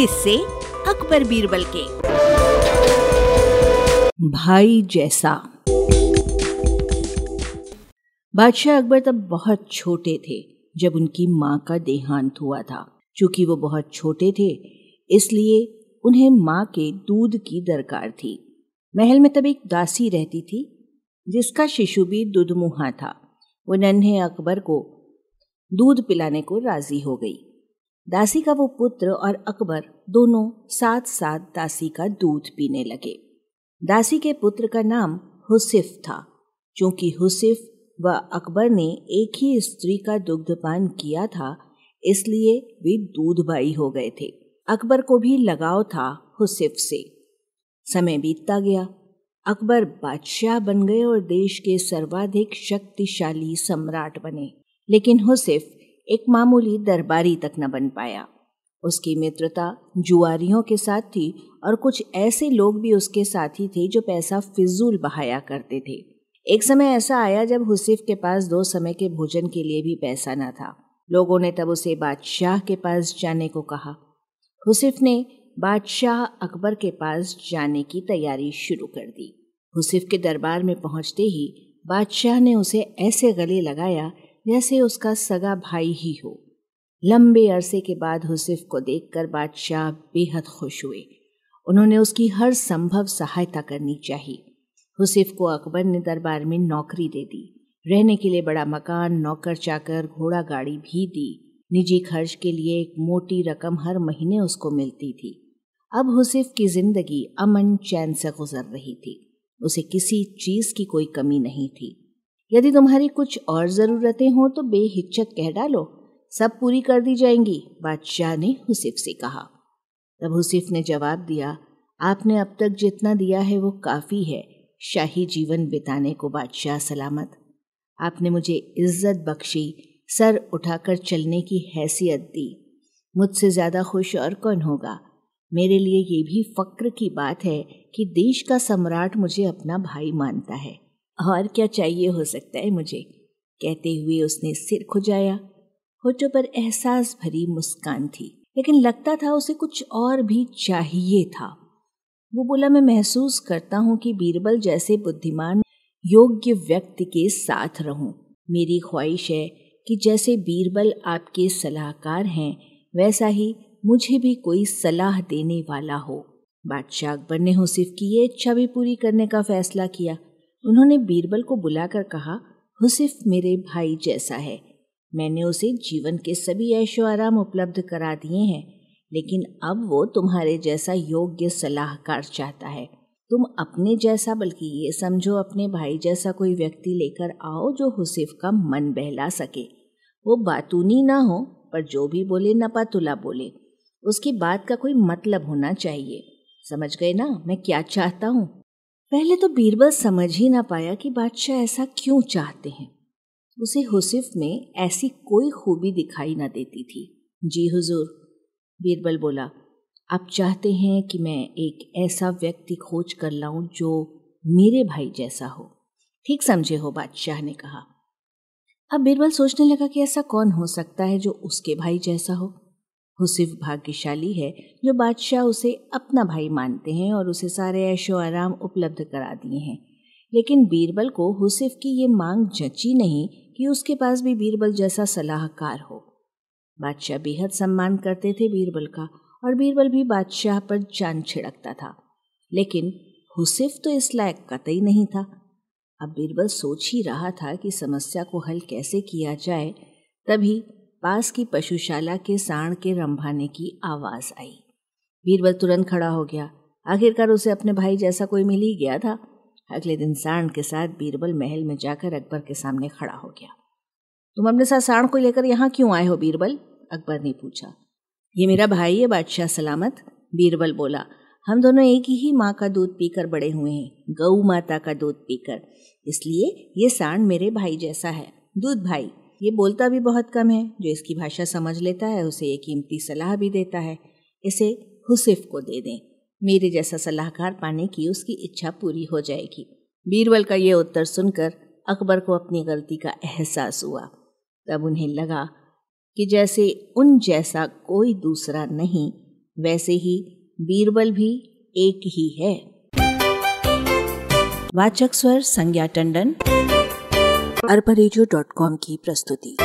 किससे अकबर बीरबल के। भाई जैसा। बादशाह अकबर तब बहुत छोटे थे, जब उनकी माँ का देहांत हुआ था। चूँकि वो बहुत छोटे थे, इसलिए उन्हें माँ के दूध की दरकार थी। महल में तब एक दासी रहती थी, जिसका शिशु भी दुधमुहा था। वो नन्हे अकबर को दूध पिलाने को राज़ी हो गई। दासी का वो पुत्र और अकबर दोनों साथ साथ दासी का दूध पीने लगे। दासी के पुत्र का नाम हुसिफ था, क्योंकि हुसिफ व अकबर ने एक ही स्त्री का दुग्धपान किया था, इसलिए वे दूध बाई हो गए थे। अकबर को भी लगाव था हुसिफ से। समय बीतता गया। अकबर बादशाह बन गए और देश के सर्वाधिक शक्तिशाली सम्राट बने। लेकिन हुसिफ एक मामूली दरबारी तक न बन पाया। उसकी मित्रता जुआरियों के साथ थी और कुछ ऐसे लोग भी उसके साथी थे जो पैसा फिजूल बहाया करते थे। एक समय ऐसा आया जब हुसिफ के पास दो समय के भोजन के लिए भी पैसा न था। लोगों ने तब उसे बादशाह के पास जाने को कहा। हुसिफ ने बादशाह अकबर के पास जाने की तैयारी शुरू कर दी। हुसिफ के दरबार में पहुँचते ही बादशाह ने उसे ऐसे गले लगाया जैसे उसका सगा भाई ही हो। लंबे अरसे के बाद हुसिफ को देखकर बादशाह बेहद खुश हुए। उन्होंने उसकी हर संभव सहायता करनी चाहिए। हुसिफ को अकबर ने दरबार में नौकरी दे दी। रहने के लिए बड़ा मकान, नौकर, चाकर, घोड़ा, गाड़ी भी दी। निजी खर्च के लिए एक मोटी रकम हर महीने उसको मिलती थी। अब हुसिफ की ज़िंदगी अमन चैन से गुजर रही थी। उसे किसी चीज़ की कोई कमी नहीं थी। यदि तुम्हारी कुछ और ज़रूरतें हों तो बेहिचक कह डालो। सब पूरी कर दी जाएँगी, बादशाह ने हुसिफ से कहा। तब हुसिफ ने जवाब दिया, आपने अब तक जितना दिया है वो काफ़ी है, शाही जीवन बिताने को बादशाह सलामत। आपने मुझे इज़्ज़त बख्शी, सर उठाकर चलने की हैसियत दी। मुझसे ज़्यादा खुश और कौन होगा? मेरे लिए ये भी फ़क्र की बात है कि देश का सम्राट मुझे अपना भाई मानता है। और क्या चाहिए हो सकता है मुझे? कहते हुए उसने सिर खुजाया। होठों पर एहसास भरी मुस्कान थी, लेकिन लगता था उसे कुछ और भी चाहिए था। वो बोला, मैं महसूस करता हूँ कि बीरबल जैसे बुद्धिमान, योग्य व्यक्ति के साथ रहूँ। मेरी ख्वाहिश है कि जैसे बीरबल आपके सलाहकार हैं, वैसा ही मुझे भी कोई सलाह देने वाला हो। बादशाह अकबर ने हुसिफ की ये इच्छा भी पूरी करने का फैसला किया। उन्होंने बीरबल को बुलाकर कहा, हुसिफ मेरे भाई जैसा है। मैंने उसे जीवन के सभी ऐशो आराम उपलब्ध करा दिए हैं, लेकिन अब वो तुम्हारे जैसा योग्य सलाहकार चाहता है। तुम अपने जैसा, बल्कि ये समझो, अपने भाई जैसा कोई व्यक्ति लेकर आओ जो हुसिफ का मन बहला सके। वो बातूनी ना हो, पर जो भी बोले, नपातुला बोले। उसकी बात का कोई मतलब होना चाहिए। समझ गए ना, मैं क्या चाहता हूँ? पहले तो बीरबल समझ ही ना पाया कि बादशाह ऐसा क्यों चाहते हैं। उसे हुसिफ में ऐसी कोई खूबी दिखाई ना देती थी। जी हुजूर, बीरबल बोला, आप चाहते हैं कि मैं एक ऐसा व्यक्ति खोज कर लाऊं जो मेरे भाई जैसा हो। ठीक समझे हो, बादशाह ने कहा। अब बीरबल सोचने लगा कि ऐसा कौन हो सकता है जो उसके भाई जैसा हो। हुसिफ भाग्यशाली है, जो बादशाह उसे अपना भाई मानते हैं और उसे सारे ऐशो आराम उपलब्ध करा दिए हैं। लेकिन बीरबल को हुसिफ की ये मांग जची नहीं कि उसके पास भी बीरबल जैसा सलाहकार हो। बादशाह बेहद सम्मान करते थे बीरबल का और बीरबल भी बादशाह पर जान छिड़कता था। लेकिन हुसिफ तो इस लायक कतई नहीं था। अब बीरबल सोच ही रहा था कि समस्या को हल कैसे किया जाए, तभी पास की पशुशाला के सांड के रंभाने की आवाज़ आई। बीरबल तुरंत खड़ा हो गया। आखिरकार उसे अपने भाई जैसा कोई मिल ही गया था। अगले दिन सांड के साथ बीरबल महल में जाकर अकबर के सामने खड़ा हो गया। तुम अपने साथ सांड को लेकर यहाँ क्यों आए हो बीरबल? अकबर ने पूछा। ये मेरा भाई है, बादशाह सलामत। बीरबल बोला, हम दोनों एक ही माँ का दूध पीकर बड़े हुए हैं। गऊ माता का दूध पीकर। इसलिए ये सांड मेरे भाई जैसा है। दूध भाई ये बोलता भी बहुत कम है, जो इसकी भाषा समझ लेता है, उसे एक कीमती सलाह भी देता है। इसे हुसिफ को दे दें। मेरे जैसा सलाहकार पाने की उसकी इच्छा पूरी हो जाएगी। बीरबल का ये उत्तर सुनकर अकबर को अपनी गलती का एहसास हुआ। तब उन्हें लगा कि जैसे उन जैसा कोई दूसरा नहीं, वैसे ही बीरबल भी एक ही है। वाचक स्वर संज्ञा टंडन। अरबा की प्रस्तुति।